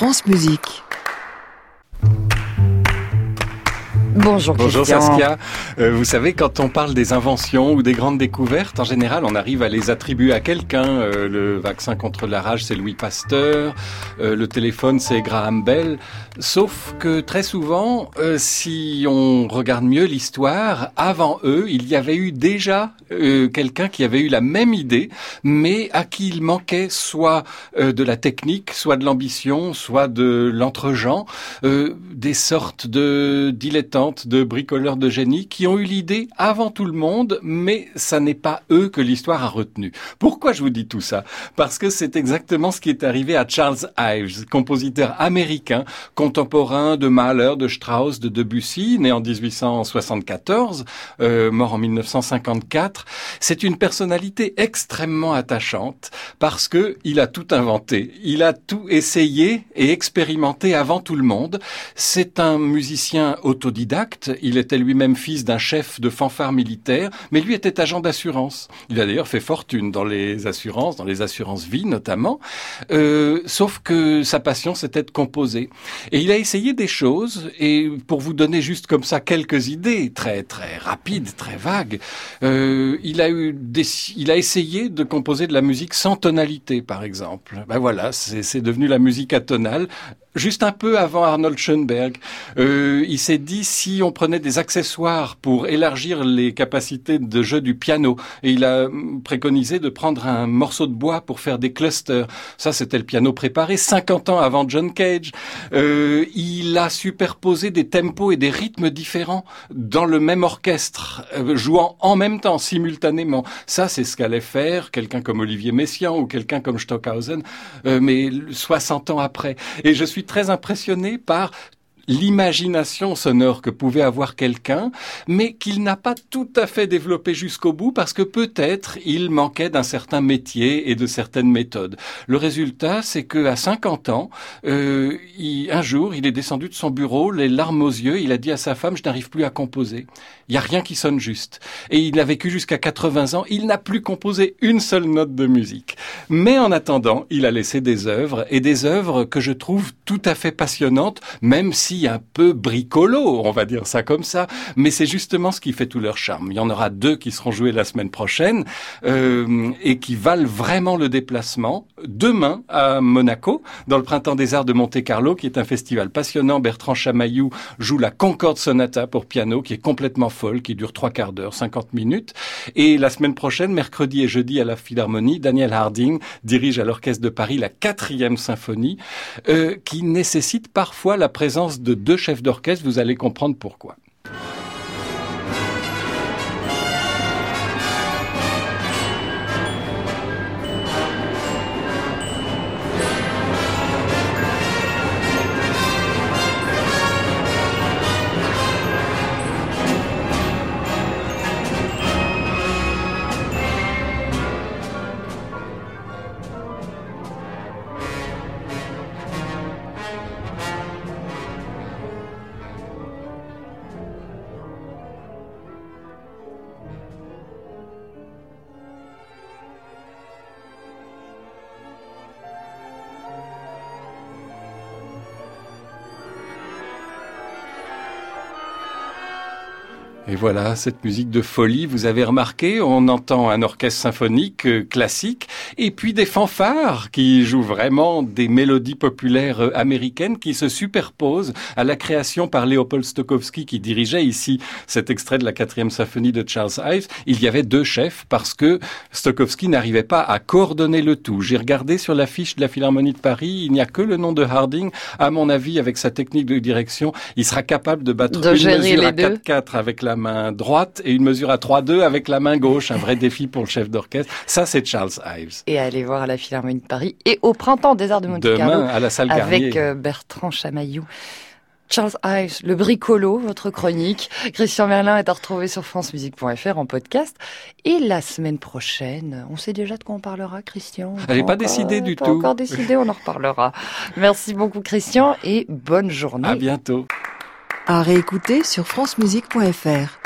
France Musique. Bonjour, Bonjour Christian. Saskia. Euh, vous savez, quand on parle des inventions ou des grandes découvertes, en général, on arrive à les attribuer à quelqu'un. Euh, le vaccin contre la rage, c'est Louis Pasteur. Euh, le téléphone, c'est Graham Bell. Sauf que très souvent, euh, si on regarde mieux l'histoire, avant eux, il y avait eu déjà euh, quelqu'un qui avait eu la même idée, mais à qui il manquait soit euh, de la technique, soit de l'ambition, soit de l'entre-gens, euh, des sortes de de bricoleurs de génie qui ont eu l'idée avant tout le monde, mais ça n'est pas eux que l'histoire a retenu. Pourquoi je vous dis tout ça? Parce que c'est exactement ce qui est arrivé à Charles Ives, compositeur américain, contemporain de Mahler, de Strauss, de Debussy, né en 1874, euh, mort en 1954. C'est une personnalité extrêmement attachante parce que il a tout inventé, il a tout essayé et expérimenté avant tout le monde. C'est un musicien autodidacte, il était lui-même fils d'un chef de fanfare militaire, mais lui était agent d'assurance. Il a d'ailleurs fait fortune dans les assurances, dans les assurances vie notamment, euh, sauf que sa passion c'était de composer. Et il a essayé des choses, et pour vous donner juste comme ça quelques idées très très rapides, très vagues, euh, il a eu des, il a essayé de composer de la musique sans tonalité, par exemple. Ben voilà, c'est c'est devenu la musique atonale. Juste un peu avant Arnold Schoenberg, euh, il s'est dit si on prenait des accessoires pour élargir les capacités de jeu du piano, et il a préconisé de prendre un morceau de bois pour faire des clusters. Ça, c'était le piano préparé 50 ans avant John Cage. Euh, il a superposé des tempos et des rythmes différents dans le même orchestre, euh, jouant en même temps, simultanément. Ça, c'est ce qu'allait faire quelqu'un comme Olivier Messiaen ou quelqu'un comme Stockhausen, euh, mais 60 ans après. Et je suis très impressionné par l'imagination sonore que pouvait avoir quelqu'un, mais qu'il n'a pas tout à fait développé jusqu'au bout parce que peut-être il manquait d'un certain métier et de certaines méthodes. Le résultat, c'est que à 50 ans, euh, un jour, il est descendu de son bureau, les larmes aux yeux, il a dit à sa femme, je n'arrive plus à composer. Il n'y a rien qui sonne juste. Et il a vécu jusqu'à 80 ans, il n'a plus composé une seule note de musique. Mais en attendant, il a laissé des œuvres, et des œuvres que je trouve tout à fait passionnantes, même si un peu bricolo, on va dire ça comme ça. Mais c'est justement ce qui fait tout leur charme. Il y en aura deux qui seront joués la semaine prochaine, euh, et qui valent vraiment le déplacement. Demain, à Monaco, dans le Printemps des Arts de Monte-Carlo, qui est un festival passionnant, Bertrand Chamaillou joue la Concorde Sonata pour piano, qui est complètement folle, qui dure trois quarts d'heure, 50 minutes. Et la semaine prochaine, mercredi et jeudi à la Philharmonie, Daniel Harding dirige à l'Orchestre de Paris la quatrième symphonie, euh, qui nécessite parfois la présence de deux chefs d'orchestre. Vous allez comprendre pourquoi. Et voilà, cette musique de folie, vous avez remarqué, on entend un orchestre symphonique euh, classique et puis des fanfares qui jouent vraiment des mélodies populaires euh, américaines qui se superposent à la création par Léopold Stokowski qui dirigeait ici cet extrait de la quatrième symphonie de Charles Ives. Il y avait deux chefs parce que Stokowski n'arrivait pas à coordonner le tout. J'ai regardé sur l'affiche de la Philharmonie de Paris, il n'y a que le nom de Harding. À mon avis, avec sa technique de direction, il sera capable de battre De une mesure à deux. 4-4 avec la main droite et une mesure à 3-2 avec la main gauche. Un vrai défi pour le chef d'orchestre. Ça, c'est Charles Ives. Et allez voir à la Philharmonie de Paris et au Printemps des Arts de Monte Carlo à la salle avec euh, Bertrand Chamaillou. Charles Ives, le bricolo, votre chronique. Christian Merlin est à retrouver sur francemusique.fr en podcast. Et la semaine prochaine, on sait déjà de quoi on parlera, Christian? Elle n'est pas décidée du pas tout. encore décidé, on en reparlera. Merci beaucoup, Christian, et bonne journée. À bientôt. À réécouter sur francemusique.fr.